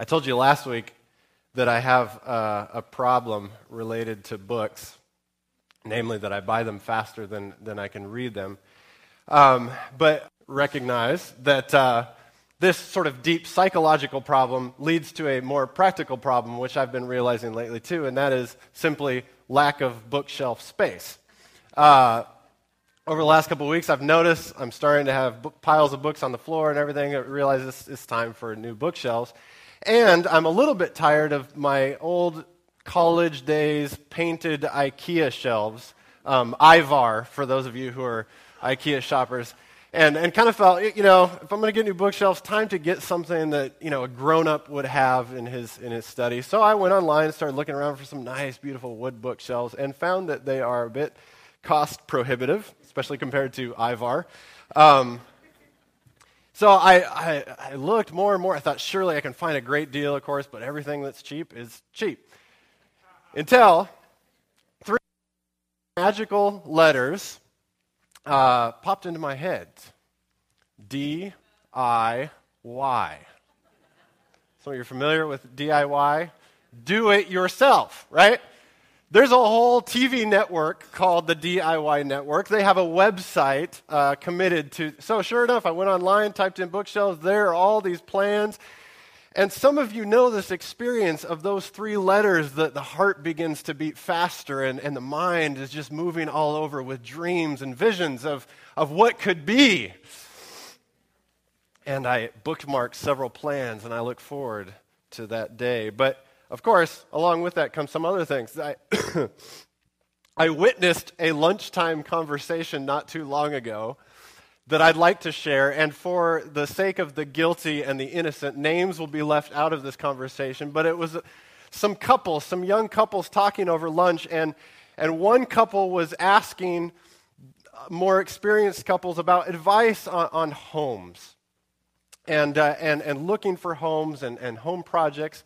I told you last week that I have uh, a problem related to books, namely that I buy them faster than, than I can read them. Um, but recognize that uh, this sort of deep psychological problem leads to a more practical problem, which I've been realizing lately too, and that is simply lack of bookshelf space. Uh, over the last couple of weeks, I've noticed I'm starting to have piles of books on the floor and everything. I realize it's, it's time for new bookshelves. And I'm a little bit tired of my old college days painted IKEA shelves, um, Ivar, for those of you who are IKEA shoppers. And, and kind of felt, you know, if I'm going to get new bookshelves, time to get something that, you know, a grown up would have in his, in his study. So I went online and started looking around for some nice, beautiful wood bookshelves and found that they are a bit cost prohibitive, especially compared to Ivar. Um, so I, I, I, looked more and more. I thought, surely I can find a great deal, of course, but everything that's cheap is cheap. Until three magical letters uh, popped into my head D I Y. Some of you are familiar with DIY. Do it yourself, right? There's a whole TV network called the DIY Network. They have a website uh, committed to. So, sure enough, I went online, typed in bookshelves. There are all these plans. And some of you know this experience of those three letters that the heart begins to beat faster and, and the mind is just moving all over with dreams and visions of, of what could be. And I bookmarked several plans and I look forward to that day. But of course, along with that comes some other things. I, I witnessed a lunchtime conversation not too long ago that I'd like to share, and for the sake of the guilty and the innocent, names will be left out of this conversation. But it was some couples, some young couples talking over lunch, and, and one couple was asking more experienced couples about advice on, on homes and, uh, and, and looking for homes and, and home projects.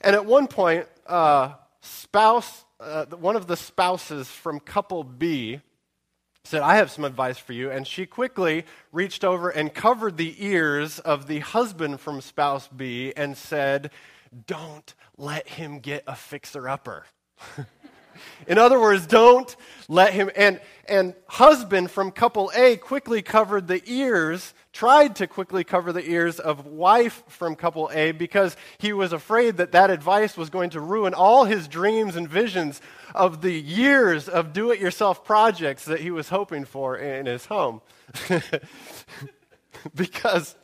And at one point, uh, spouse, uh, one of the spouses from couple B said, I have some advice for you. And she quickly reached over and covered the ears of the husband from spouse B and said, Don't let him get a fixer upper. In other words, don't let him. And, and husband from couple A quickly covered the ears, tried to quickly cover the ears of wife from couple A because he was afraid that that advice was going to ruin all his dreams and visions of the years of do it yourself projects that he was hoping for in his home. because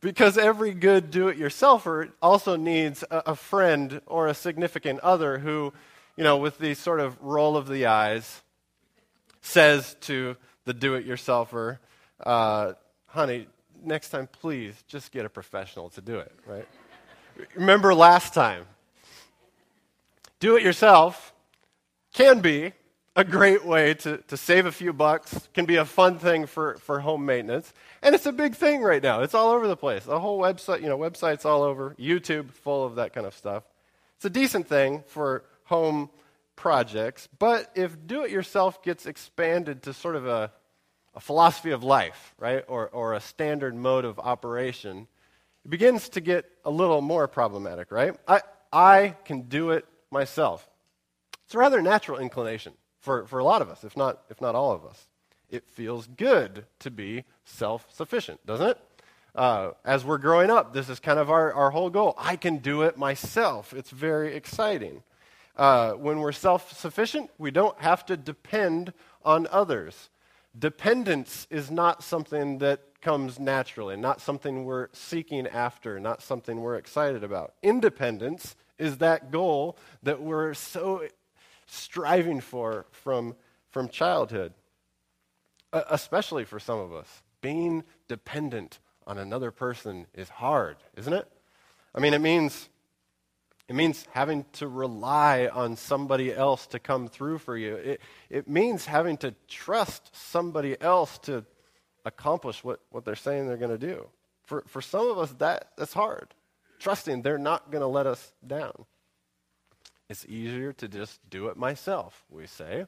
because every good do it yourselfer also needs a, a, friend or a significant other who you know, with the sort of roll of the eyes, says to the do it yourselfer, uh, honey, next time, please just get a professional to do it, right? Remember last time. Do it yourself can be a great way to, to save a few bucks, can be a fun thing for, for home maintenance. And it's a big thing right now. It's all over the place. The whole website, you know, websites all over, YouTube full of that kind of stuff. It's a decent thing for home projects, but if do it yourself gets expanded to sort of a, a philosophy of life, right, or, or a standard mode of operation, it begins to get a little more problematic, right? I, I can do it myself. It's a rather natural inclination for, for a lot of us, if not, if not all of us. It feels good to be self sufficient, doesn't it? Uh, as we're growing up, this is kind of our, our whole goal. I can do it myself. It's very exciting. Uh, when we're self sufficient, we don't have to depend on others. Dependence is not something that comes naturally, not something we're seeking after, not something we're excited about. Independence is that goal that we're so striving for from, from childhood, uh, especially for some of us. Being dependent on another person is hard, isn't it? I mean, it means it means having to rely on somebody else to come through for you. It, it means having to trust somebody else to accomplish what, what they're saying they're going to do. For, for some of us, that, that's hard. Trusting they're not going to let us down. It's easier to just do it myself, we say.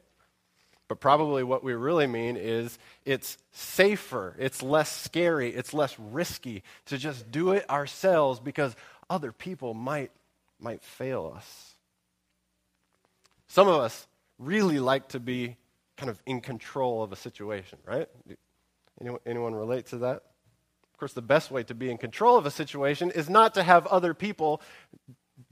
But probably what we really mean is it's safer, it's less scary, it's less risky to just do it ourselves because other people might, might fail us. Some of us really like to be kind of in control of a situation, right? Anyone, anyone relate to that? Of course, the best way to be in control of a situation is not to have other people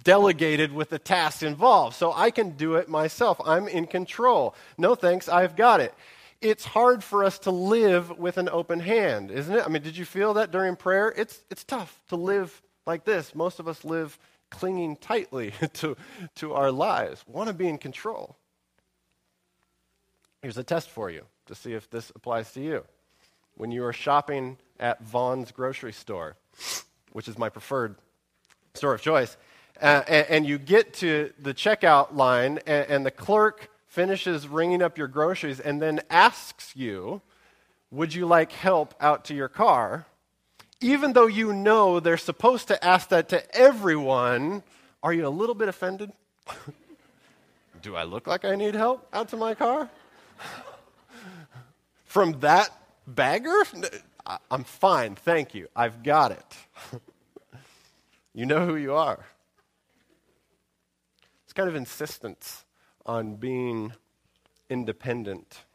delegated with the tasks involved. So I can do it myself. I'm in control. No thanks, I've got it. It's hard for us to live with an open hand, isn't it? I mean, did you feel that during prayer? It's, it's tough to live like this. Most of us live clinging tightly to, to our lives, want to be in control. Here's a test for you to see if this applies to you. When you are shopping at Vons grocery store, which is my preferred store of choice, uh, and, and, you get to the checkout line, and, and the clerk finishes ringing up your groceries and then asks you, Would you like help out to your car? Even though you know they're supposed to ask that to everyone, are you a little bit offended? Do I look like I need help out to my car? From that bagger? I'm fine, thank you. I've got it. you know who you are It's kind of insistence on being independent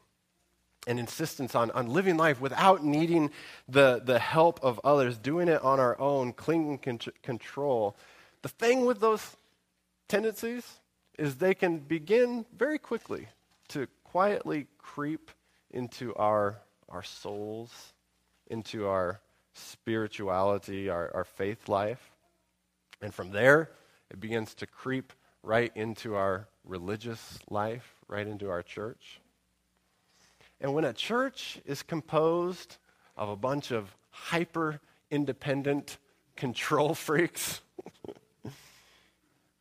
and insistence on, on living life without needing the, the help of others, doing it on our own, clinging con- control. The thing with those tendencies is they can begin very quickly to quietly creep into our, our souls, into our spirituality, our, our faith life. And from there, it begins to creep right into our religious life, right into our church. And when a church is composed of a bunch of hyper independent control freaks,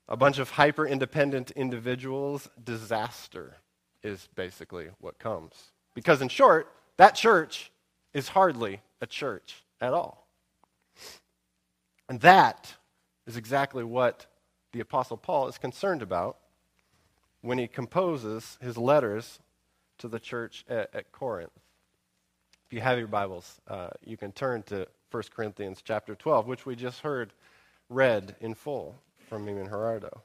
a bunch of hyper independent individuals, disaster is basically what comes. Because, in short, that church is hardly a church at all. And that is exactly what the Apostle Paul is concerned about when he composes his letters to the church at, at Corinth. If you have your Bibles, uh, you can turn to 1 Corinthians chapter 12, which we just heard read in full from Eamon Gerardo.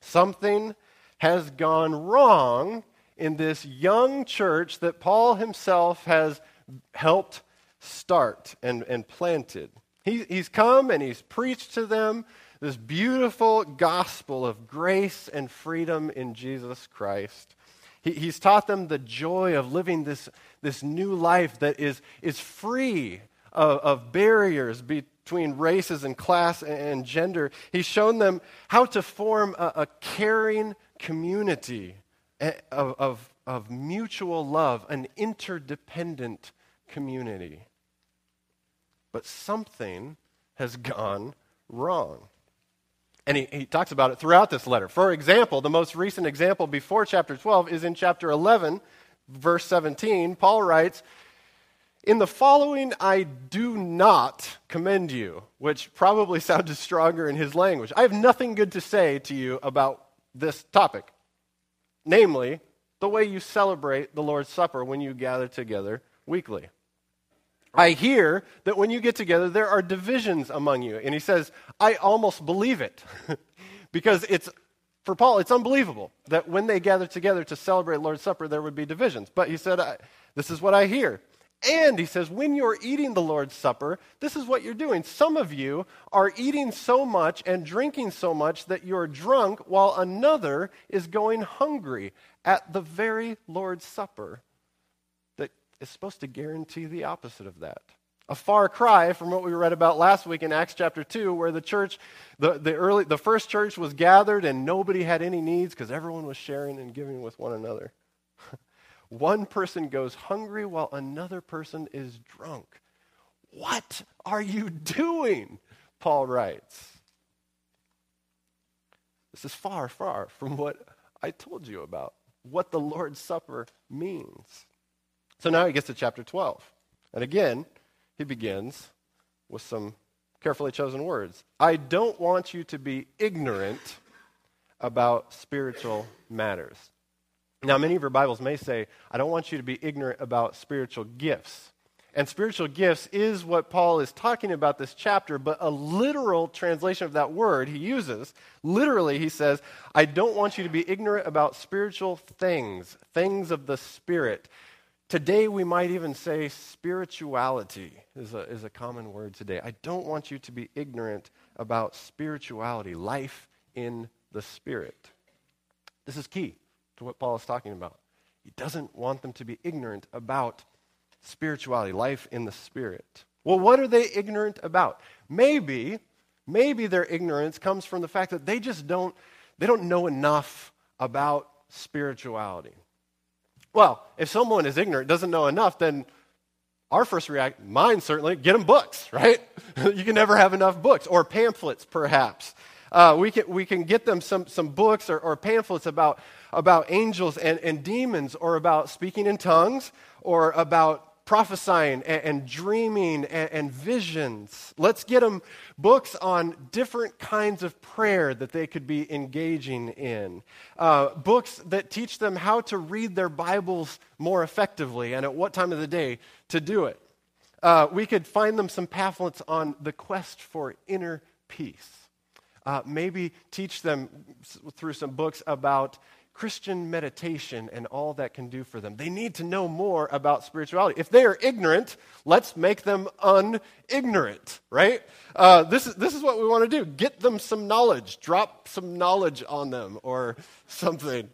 Something has gone wrong in this young church that Paul himself has helped start and, and planted. He, he's come and he's preached to them this beautiful gospel of grace and freedom in Jesus Christ. He, he's taught them the joy of living this, this new life that is, is free of, of barriers between races and class and gender. He's shown them how to form a, a caring community eh, of, of, of mutual love, an interdependent community. But something has gone wrong. And he, he talks about it throughout this letter. For example, the most recent example before chapter 12 is in chapter 11, verse 17. Paul writes, In the following, I do not commend you, which probably sounded stronger in his language. I have nothing good to say to you about this topic, namely, the way you celebrate the Lord's Supper when you gather together weekly. I hear that when you get together, there are divisions among you. And he says, I almost believe it. because it's, for Paul, it's unbelievable that when they gather together to celebrate Lord's Supper, there would be divisions. But he said, This is what I hear. And he says, when you're eating the Lord's Supper, this is what you're doing. Some of you are eating so much and drinking so much that you're drunk, while another is going hungry at the very Lord's Supper is supposed to guarantee the opposite of that. A far cry from what we read about last week in Acts chapter 2, where the church, the, the, early, the first church was gathered and nobody had any needs because everyone was sharing and giving with one another. one person goes hungry while another person is drunk. What are you doing? Paul writes. This is far, far from what I told you about, what the Lord's Supper means. So now he gets to chapter 12. And again, he begins with some carefully chosen words. I don't want you to be ignorant about spiritual matters. Now, many of your Bibles may say, I don't want you to be ignorant about spiritual gifts. and spiritual gifts is what Paul is talking about this chapter, but a literal translation of that word he uses, literally, he says, I don't want you to be ignorant about spiritual things, things of the Spirit. Today, we might even say spirituality is a, is a common word today. I don't want you to be ignorant about spirituality, life in the Spirit. This is key to what Paul is talking about. He doesn't want them to be ignorant about spirituality, life in the Spirit. Well, what are they ignorant about? Maybe, maybe their ignorance comes from the fact that they just don't, they don't know enough about spirituality. Well, if someone is ignorant, doesn't know enough, then our first reaction, mine certainly, get them books, right? you can never have enough books, or pamphlets, perhaps. Uh, we, can, we can get them some, some books or, or pamphlets about, about angels and, and demons, or about speaking in tongues, or about prophesying and, and dreaming and, and, visions. Let's get them books on different kinds of prayer that they could be engaging in. Uh, books that teach them how to read their Bibles more effectively and at what time of the day to do it. Uh, we could find them some pamphlets on the quest for inner peace. Uh, maybe teach them through some books about Christian meditation and all that can do for them. They need to know more about spirituality. If they are ignorant, let's make them unignorant, right? Uh, this, is, this is what we want to do. Get them some knowledge, drop some knowledge on them or something.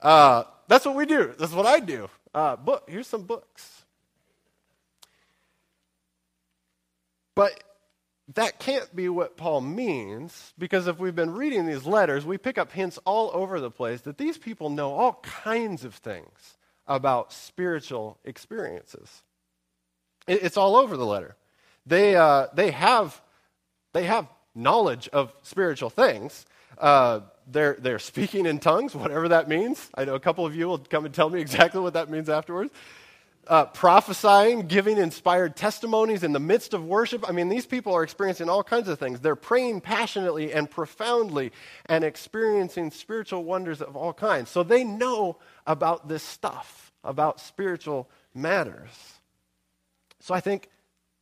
Uh, that's what we do. That's what I do. Uh, book, here's some books. But that can't be what Paul means because if we've been reading these letters, we pick up hints all over the place that these people know all kinds of things about spiritual experiences. It's all over the letter. They, uh, they, have, they have knowledge of spiritual things. Uh, they're, they're speaking in tongues, whatever that means. I know a couple of you will come and tell me exactly what that means afterwards uh, prophesying, giving inspired testimonies in the midst of worship. I mean, these people are experiencing all kinds of things. They're praying passionately and profoundly and experiencing spiritual wonders of all kinds. So they know about this stuff, about spiritual matters. So I think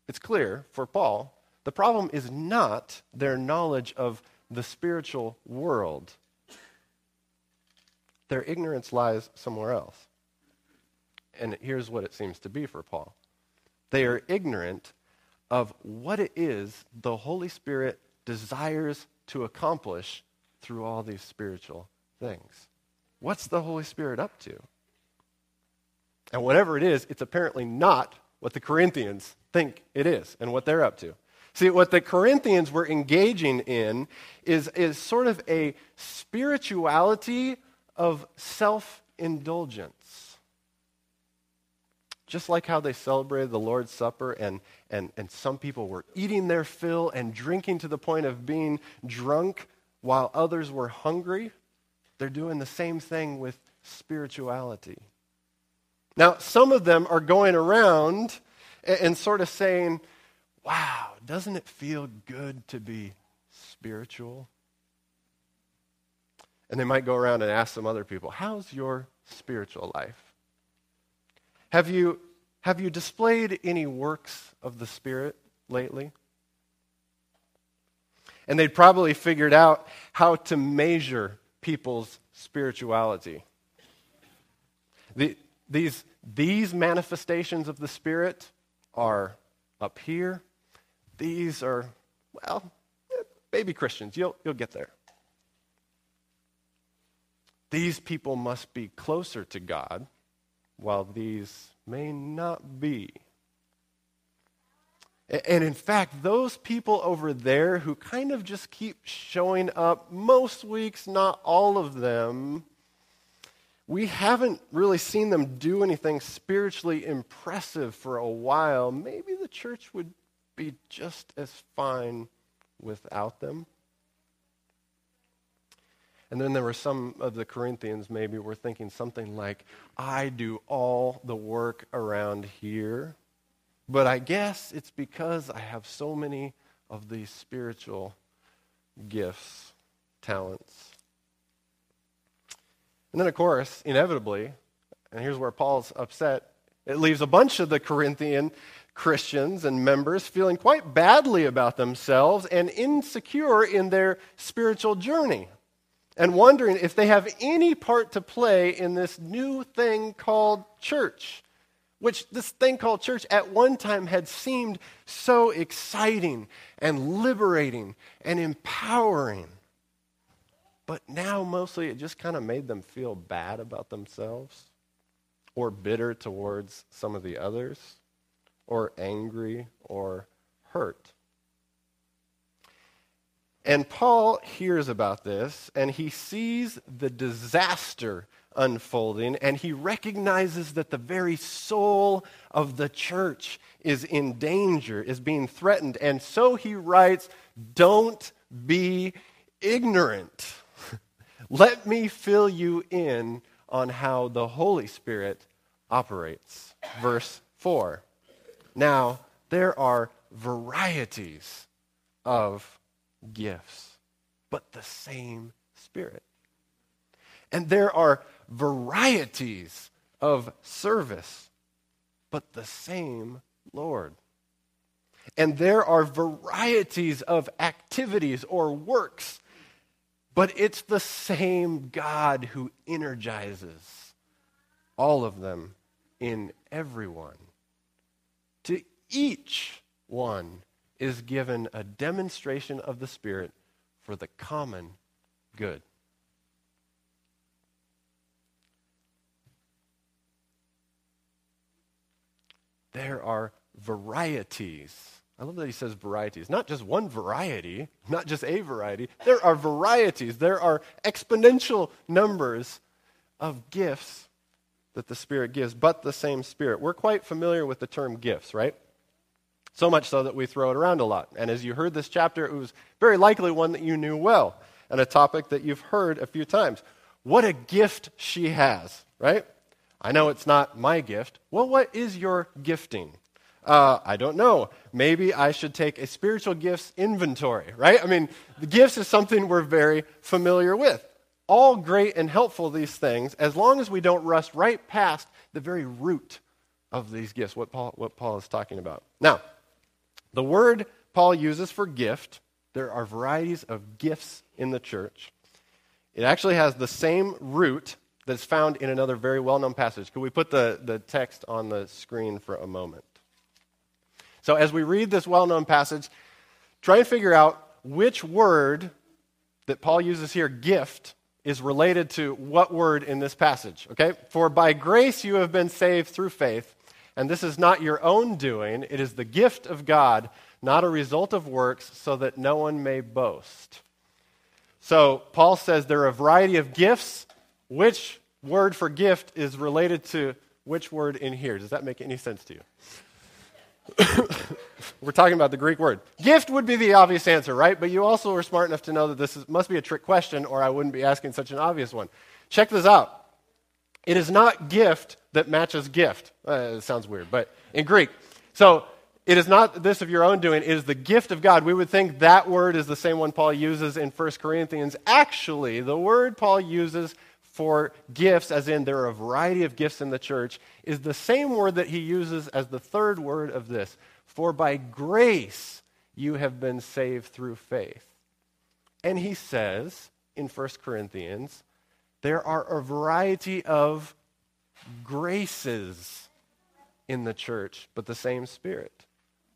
it's clear for Paul the problem is not their knowledge of the spiritual world, their ignorance lies somewhere else. And here's what it seems to be for Paul they are ignorant of what it is the Holy Spirit desires to accomplish through all these spiritual things. What's the Holy Spirit up to? And whatever it is, it's apparently not what the Corinthians think it is and what they're up to. See, what the Corinthians were engaging in is, is sort of a spirituality of self indulgence. Just like how they celebrated the Lord's Supper, and, and, and some people were eating their fill and drinking to the point of being drunk while others were hungry, they're doing the same thing with spirituality. Now, some of them are going around and, and sort of saying, Wow, doesn't it feel good to be spiritual? And they might go around and ask some other people, How's your spiritual life? Have you, have you displayed any works of the Spirit lately? And they'd probably figured out how to measure people's spirituality. The, these, these manifestations of the Spirit are up here. These are, well, baby Christians. You'll, you'll get there. These people must be closer to God while these may not be. And in fact, those people over there who kind of just keep showing up most weeks, not all of them, we haven't really seen them do anything spiritually impressive for a while. Maybe the church would be just as fine without them. And then there were some of the Corinthians maybe were thinking something like, I do all the work around here, but I guess it's because I have so many of these spiritual gifts, talents. And then, of course, inevitably, and here's where Paul's upset, it leaves a bunch of the Corinthian Christians and members feeling quite badly about themselves and insecure in their spiritual journey and wondering if they have any part to play in this new thing called church, which this thing called church at one time had seemed so exciting and liberating and empowering. But now mostly it just kind of made them feel bad about themselves or bitter towards some of the others or angry or hurt. And Paul hears about this and he sees the disaster unfolding and he recognizes that the very soul of the church is in danger, is being threatened. And so he writes, Don't be ignorant. Let me fill you in on how the Holy Spirit operates. Verse 4. Now, there are varieties of gifts, but the same Spirit. And there are varieties of service, but the same Lord. And there are varieties of activities or works, but it's the same God who energizes all of them in everyone. To each one is given a demonstration of the Spirit for the common good. There are varieties. I love that he says varieties. Not just one variety, not just a variety. There are varieties. There are exponential numbers of gifts that the Spirit gives, but the same Spirit. We're quite familiar with the term gifts, right? So much so that we throw it around a lot. And as you heard this chapter, it was very likely one that you knew well and a topic that you've heard a few times. What a gift she has, right? I know it's not my gift. Well, what is your gifting? Uh, I don't know. Maybe I should take a spiritual gifts inventory, right? I mean, the gifts is something we're very familiar with. All great and helpful, these things, as long as we don't rust right past the very root of these gifts, what Paul, what Paul is talking about. Now, the word Paul uses for gift, there are varieties of gifts in the church. It actually has the same root that's found in another very well known passage. Could we put the, the text on the screen for a moment? So, as we read this well known passage, try and figure out which word that Paul uses here, gift, is related to what word in this passage. Okay? For by grace you have been saved through faith and this is not your own doing, it is the gift of God, not a result of works, so that no one may boast. So, Paul says there are a variety of gifts. Which word for gift is related to which word in here? Does that make any sense to you? We're talking about the Greek word. Gift would be the obvious answer, right? But you also are smart enough to know that this is, must be a trick question, or I wouldn't be asking such an obvious one. Check this out. It is not gift that matches gift. Uh, it sounds weird, but in Greek. So it is not this of your own doing, it is the gift of God. We would think that word is the same one Paul uses in 1 Corinthians. Actually, the word Paul uses for gifts, as in there are a variety of gifts in the church, is the same word that he uses as the third word of this. For by grace you have been saved through faith. And he says in 1 Corinthians, there are a variety of graces in the church, but the same Spirit.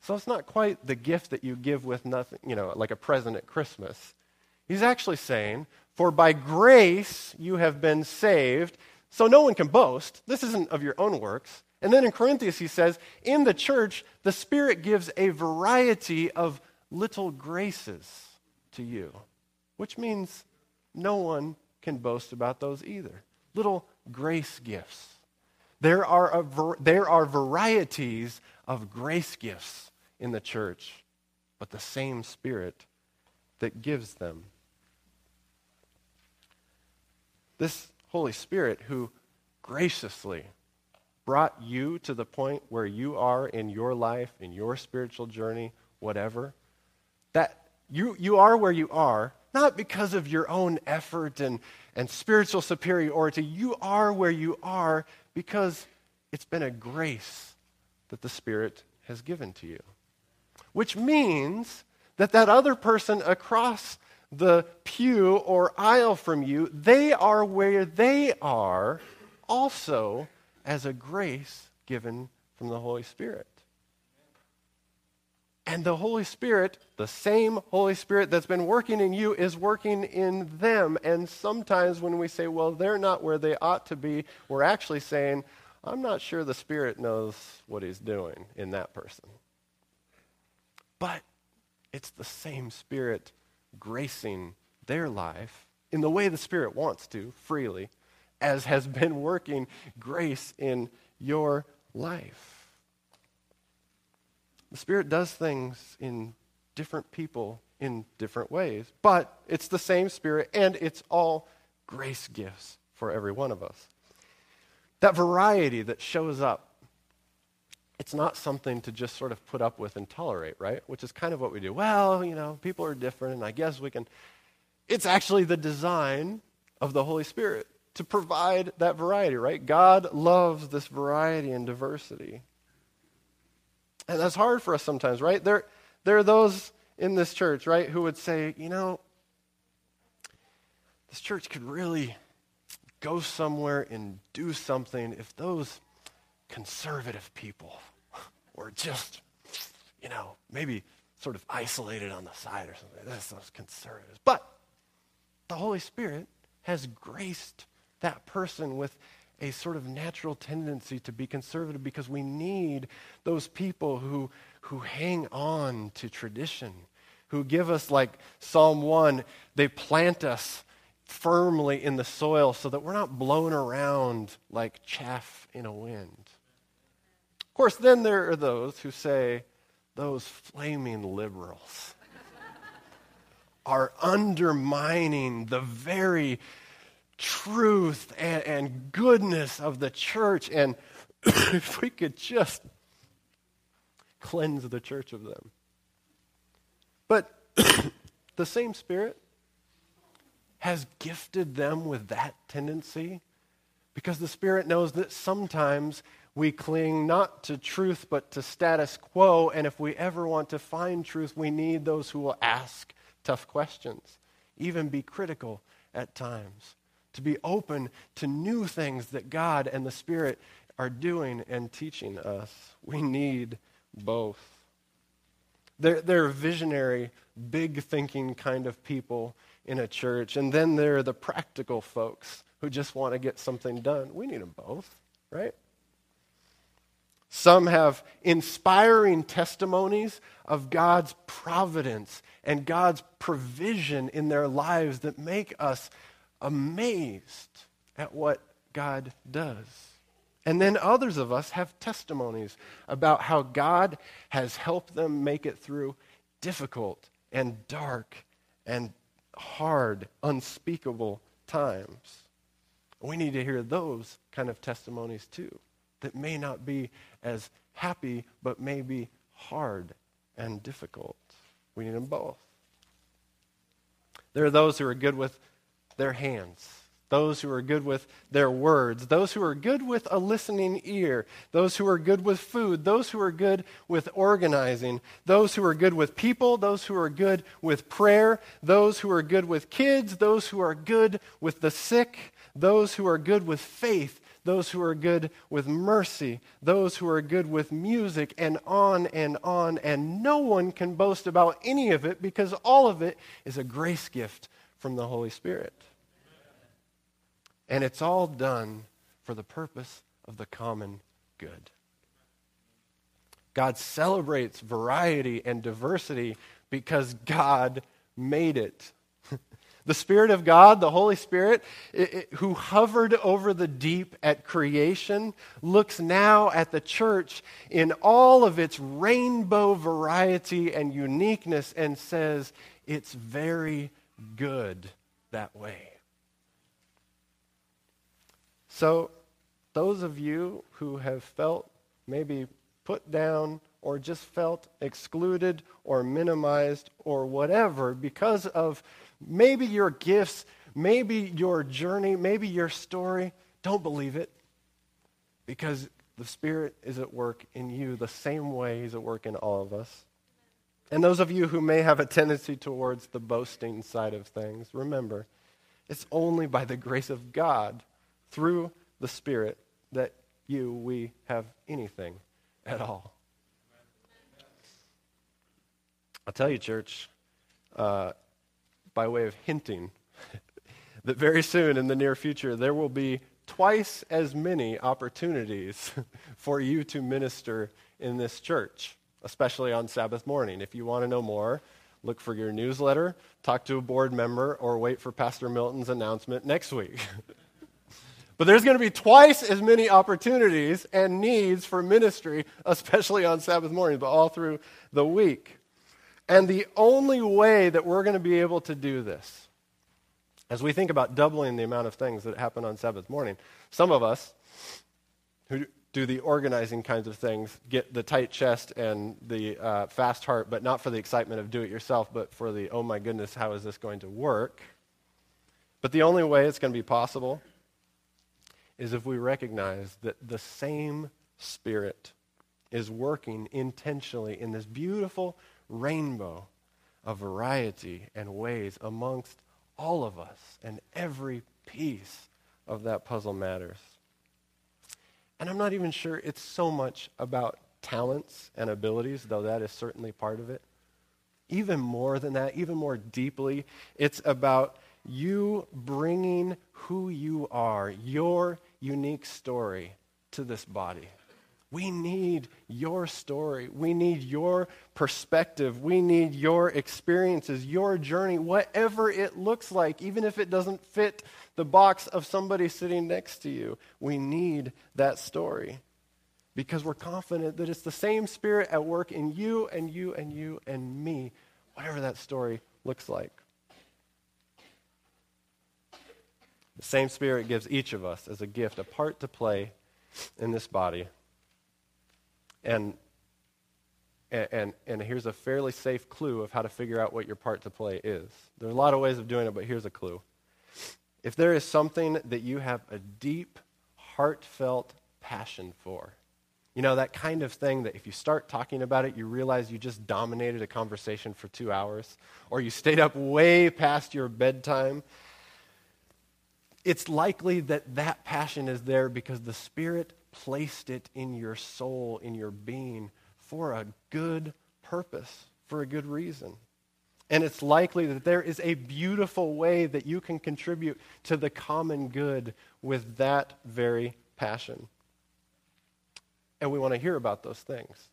So it's not quite the gift that you give with nothing, you know, like a present at Christmas. He's actually saying, For by grace you have been saved, so no one can boast. This isn't of your own works. And then in Corinthians, he says, In the church, the Spirit gives a variety of little graces to you, which means no one can boast about those either. Little grace gifts. There are, ver- there are varieties of grace gifts in the church, but the same Spirit that gives them. This Holy Spirit, who graciously brought you to the point where you are in your life, in your spiritual journey, whatever, that you, you are where you are not because of your own effort and, and spiritual superiority. You are where you are because it's been a grace that the Spirit has given to you. Which means that that other person across the pew or aisle from you, they are where they are also as a grace given from the Holy Spirit. And the Holy Spirit, the same Holy Spirit that's been working in you, is working in them. And sometimes when we say, well, they're not where they ought to be, we're actually saying, I'm not sure the Spirit knows what He's doing in that person. But it's the same Spirit gracing their life in the way the Spirit wants to, freely, as has been working grace in your life. The Spirit does things in different people in different ways, but it's the same Spirit and it's all grace gifts for every one of us. That variety that shows up, it's not something to just sort of put up with and tolerate, right? Which is kind of what we do. Well, you know, people are different, and I guess we can. It's actually the design of the Holy Spirit to provide that variety, right? God loves this variety and diversity. And that's hard for us sometimes, right? There, there are those in this church, right, who would say, you know, this church could really go somewhere and do something if those conservative people were just, you know, maybe sort of isolated on the side or something. That's those conservatives. But the Holy Spirit has graced that person with a sort of natural tendency to be conservative because we need those people who, who hang on to tradition, who give us, like Psalm 1, they plant us firmly in the soil so that we're not blown around like chaff in a wind. Of course, then there are those who say, those flaming liberals are undermining the very truth and, and goodness of the church. And if we could just cleanse the church of them. But the same Spirit has gifted them with that tendency because the Spirit knows that sometimes we cling not to truth but to status quo. And if we ever want to find truth, we need those who will ask tough questions, even be critical at times to be open to new things that God and the Spirit are doing and teaching us. We need both. They're, they're visionary, big thinking kind of people in a church. And then there are the practical folks who just want to get something done. We need them both, right? Some have inspiring testimonies of God's providence and God's provision in their lives that make us amazed at what God does. And then others of us have testimonies about how God has helped them make it through difficult and dark and hard, unspeakable times. We need to hear those kind of testimonies too, that may not be as happy, but may be hard and difficult. We need them both. There are those who are good with their hands, those who are good with their words, those who are good with a listening ear, those who are good with food, those who are good with organizing, those who are good with people, those who are good with prayer, those who are good with kids, those who are good with the sick, those who are good with faith, those who are good with mercy, those who are good with music, and on and on. And no one can boast about any of it because all of it is a grace gift from the Holy Spirit. And it's all done for the purpose of the common good. God celebrates variety and diversity because God made it. the Spirit of God, the Holy Spirit, it, it, who hovered over the deep at creation, looks now at the church in all of its rainbow variety and uniqueness and says, It's very good that way. So, those of you who have felt maybe put down or just felt excluded or minimized or whatever because of maybe your gifts, maybe your journey, maybe your story, don't believe it because The Spirit is at work in you the same way He's at work in all of us. And those of you who may have a tendency towards the boasting side of things, remember, it's only by the grace of God through the Spirit that you, we have anything at all. I'll tell you, church, uh, by way of hinting, that very soon in the near future there will be twice as many opportunities for you to minister in this church, especially on Sabbath morning. If you want to know more, look for your newsletter, talk to a board member, or wait for Pastor Milton's announcement next week. but there's going to be twice as many opportunities and needs for ministry, especially on Sabbath morning, but all through the week. And the only way that we're going to be able to do this, as we think about doubling the amount of things that happen on Sabbath morning, some of us who do the organizing kinds of things get the tight chest and the uh, fast heart, but not for the excitement of do it yourself, but for the, oh my goodness, how is this going to work? But the only way it's going to be possible is if we recognize that the same Spirit is working intentionally in this beautiful rainbow of variety and ways amongst all of us, and every piece of that puzzle matters. And I'm not even sure it's so much about talents and abilities, though that is certainly part of it. Even more than that, even more deeply, it's about you bringing who you are, your unique story, to this body. We need your story. We need your perspective. We need your experiences, your journey, whatever it looks like, even if it doesn't fit the box of somebody sitting next to you. We need that story because we're confident that it's the same spirit at work in you and you and you and me, whatever that story looks like. The same spirit gives each of us as a gift a part to play in this body and, and, and here's a fairly safe clue of how to figure out what your part to play is. There's a lot of ways of doing it, but here's a clue. If there is something that you have a deep, heartfelt passion for, you know, that kind of thing that if you start talking about it, you realize you just dominated a conversation for two hours, or you stayed up way past your bedtime. It's likely that that passion is there because the Spirit placed it in your soul, in your being, for a good purpose, for a good reason. And it's likely that there is a beautiful way that you can contribute to the common good with that very passion. And we want to hear about those things.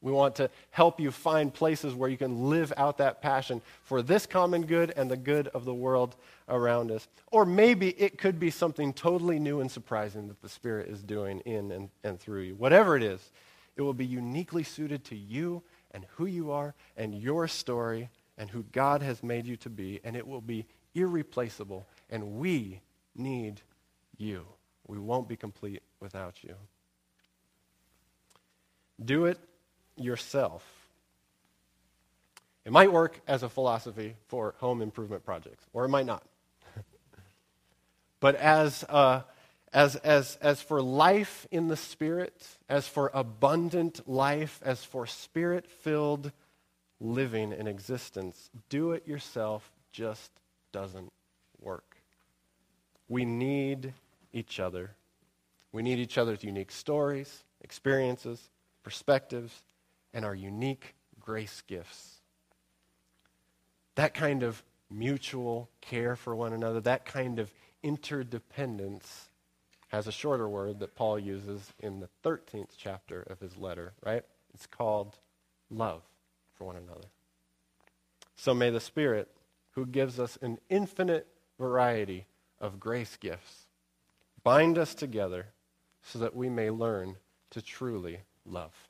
We want to help you find places where you can live out that passion for this common good and the good of the world around us. Or maybe it could be something totally new and surprising that the Spirit is doing in and, and through you. Whatever it is, it will be uniquely suited to you and who you are and your story and who God has made you to be, and it will be irreplaceable. And we need you. We won't be complete without you. Do it yourself. It might work as a philosophy for home improvement projects, or it might not. but as, uh, as, as, as for life in the Spirit, as for abundant life, as for spirit filled living in existence, do it yourself just doesn't work. We need each other. We need each other's unique stories, experiences, perspectives, and our unique grace gifts. That kind of mutual care for one another, that kind of interdependence has a shorter word that Paul uses in the 13th chapter of his letter, right? It's called love for one another. So may the Spirit, who gives us an infinite variety of grace gifts, bind us together so that we may learn to truly love.